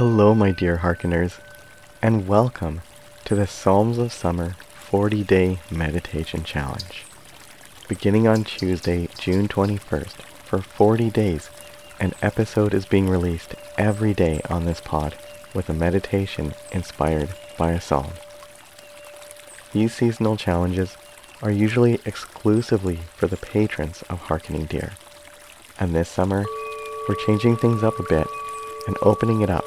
Hello, my dear hearkeners, and welcome to the Psalms of Summer 40 Day Meditation Challenge. Beginning on Tuesday, June 21st, for 40 days, an episode is being released every day on this pod with a meditation inspired by a psalm. These seasonal challenges are usually exclusively for the patrons of Harkening Deer. And this summer, we're changing things up a bit and opening it up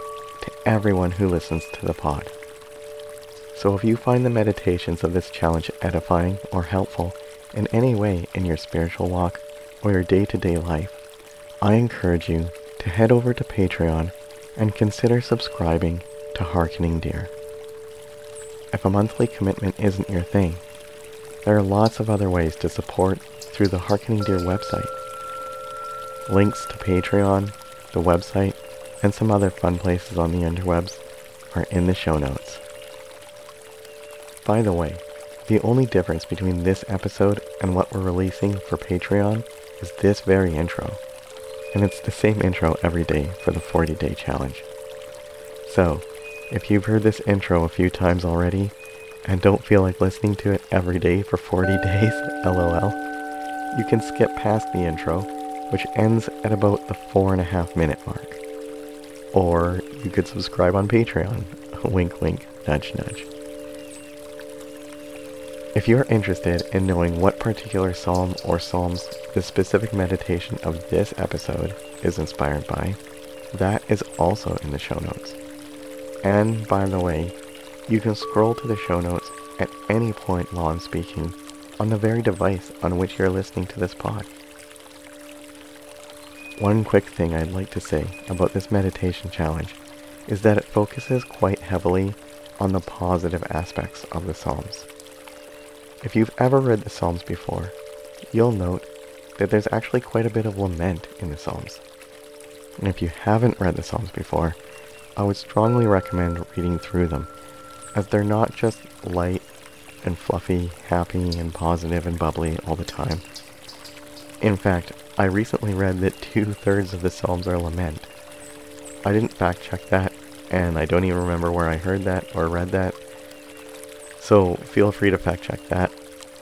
everyone who listens to the pod. So if you find the meditations of this challenge edifying or helpful in any way in your spiritual walk or your day-to-day life, I encourage you to head over to Patreon and consider subscribing to Harkening Deer. If a monthly commitment isn't your thing, there are lots of other ways to support through the Harkening Deer website. Links to Patreon, the website, and some other fun places on the interwebs are in the show notes. By the way, the only difference between this episode and what we're releasing for Patreon is this very intro. And it's the same intro every day for the 40 day challenge. So, if you've heard this intro a few times already and don't feel like listening to it every day for 40 days, lol, you can skip past the intro, which ends at about the four and a half minute mark. Or you could subscribe on Patreon. wink, wink, nudge, nudge. If you're interested in knowing what particular psalm or psalms the specific meditation of this episode is inspired by, that is also in the show notes. And by the way, you can scroll to the show notes at any point while I'm speaking on the very device on which you're listening to this pod. One quick thing I'd like to say about this meditation challenge is that it focuses quite heavily on the positive aspects of the Psalms. If you've ever read the Psalms before, you'll note that there's actually quite a bit of lament in the Psalms. And if you haven't read the Psalms before, I would strongly recommend reading through them, as they're not just light and fluffy, happy and positive and bubbly all the time. In fact, I recently read that two-thirds of the Psalms are lament. I didn't fact check that, and I don't even remember where I heard that or read that, so feel free to fact check that.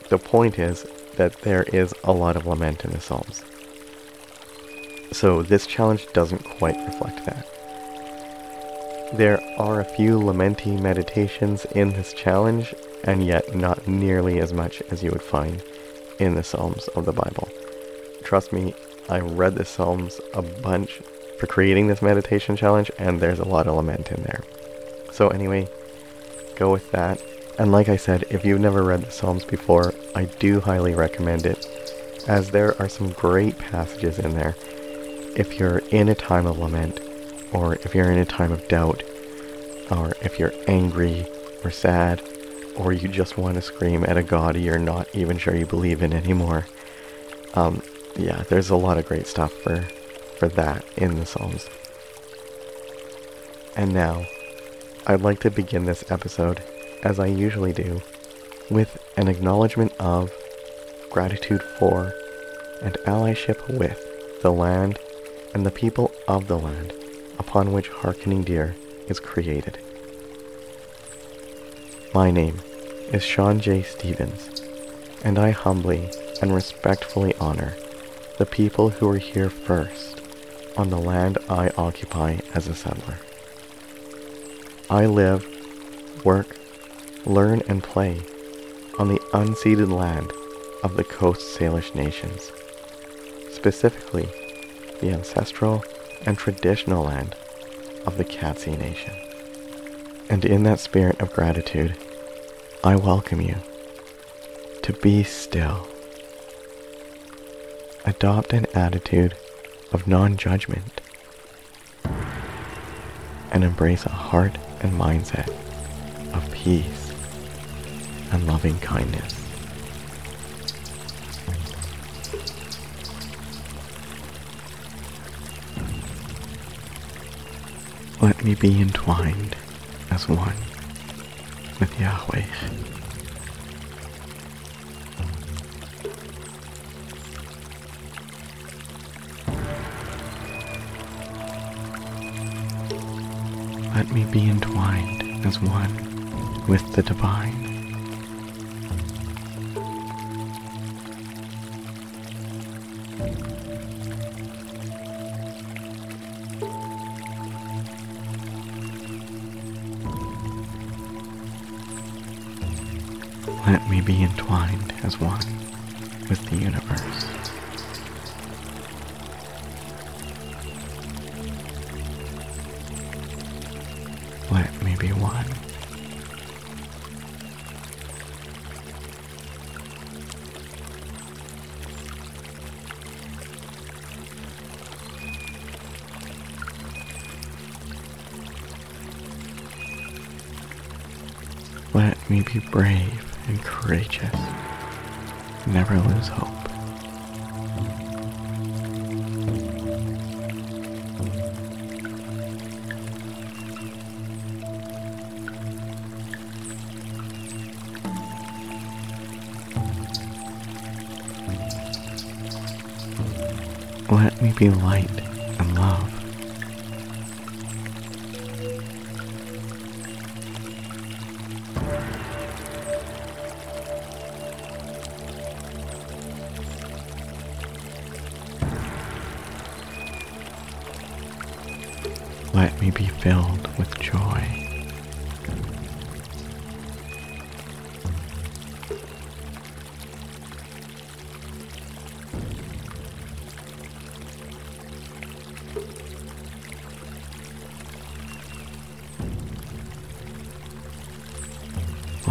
The point is that there is a lot of lament in the Psalms. So this challenge doesn't quite reflect that. There are a few lamenty meditations in this challenge, and yet not nearly as much as you would find in the Psalms of the Bible. Trust me, I read the Psalms a bunch for creating this meditation challenge, and there's a lot of lament in there. So anyway, go with that. And like I said, if you've never read the Psalms before, I do highly recommend it, as there are some great passages in there. If you're in a time of lament, or if you're in a time of doubt, or if you're angry or sad, or you just want to scream at a god you're not even sure you believe in anymore. Um, yeah, there's a lot of great stuff for, for that in the Psalms. And now, I'd like to begin this episode as I usually do, with an acknowledgement of, gratitude for, and allyship with the land and the people of the land upon which Harkening Deer is created. My name is Sean J. Stevens, and I humbly and respectfully honor the people who were here first on the land I occupy as a settler. I live, work, learn and play on the unceded land of the Coast Salish nations, specifically the ancestral and traditional land of the Katzie Nation. And in that spirit of gratitude, I welcome you to be still. Adopt an attitude of non-judgment and embrace a heart and mindset of peace and loving kindness. Let me be entwined as one with Yahweh. Let me be entwined as one with the divine. Let me be entwined as one with the universe. Let me be one. Let me be brave and courageous. Never lose hope. Be light and love. Let me be filled with joy.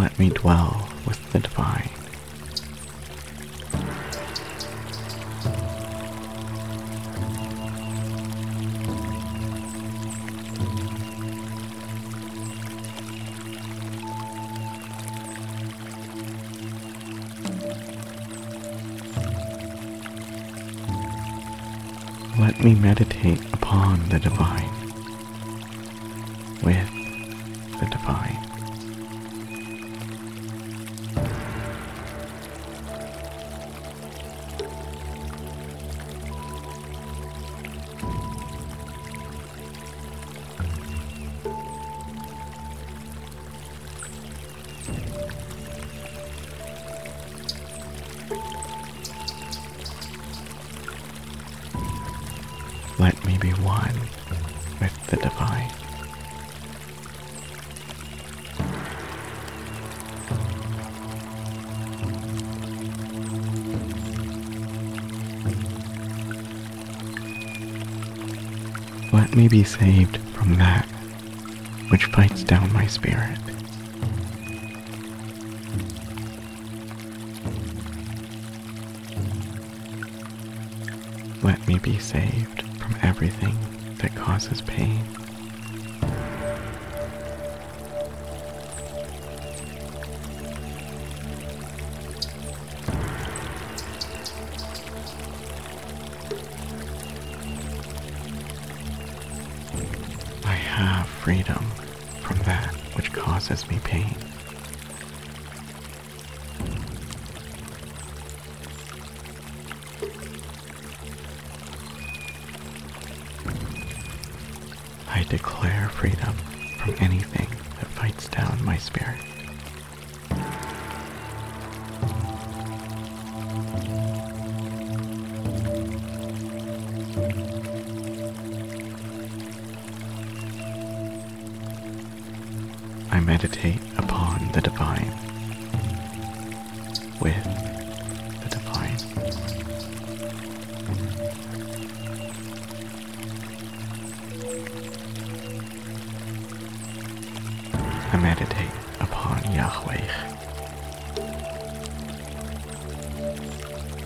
Let me dwell with the divine. Let me meditate upon the divine with Let me be saved from that which fights down my spirit. Let me be saved from everything that causes pain. I declare freedom from anything that fights down my spirit. I meditate upon the divine with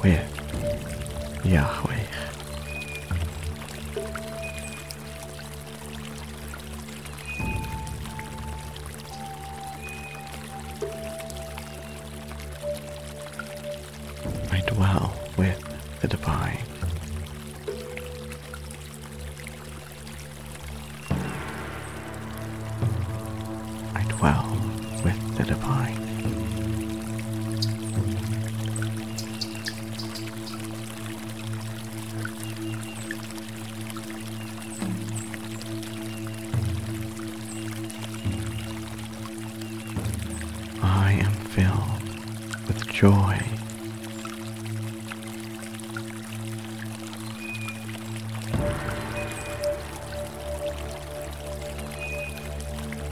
with Yahweh. I dwell with the divine. I dwell with the divine.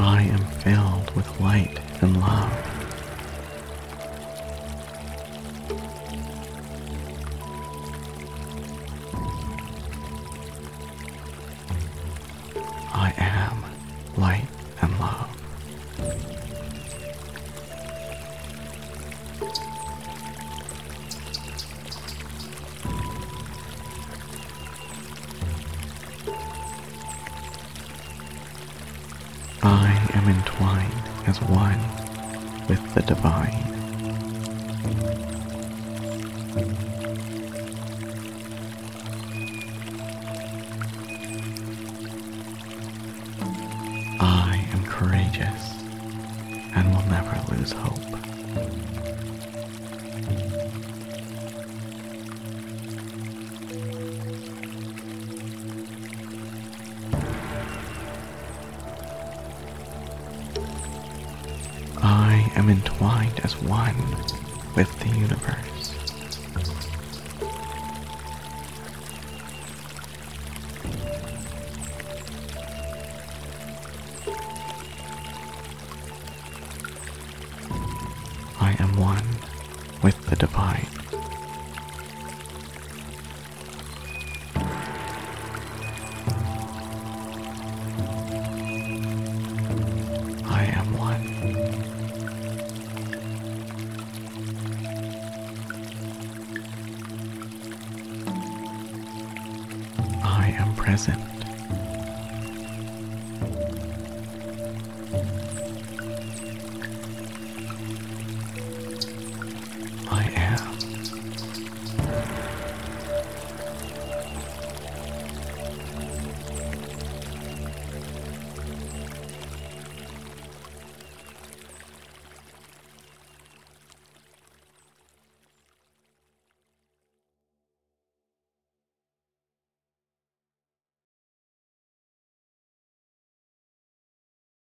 I am filled with light and love. Am entwined as one with the divine. I am courageous and will never lose hope. With the universe. Present.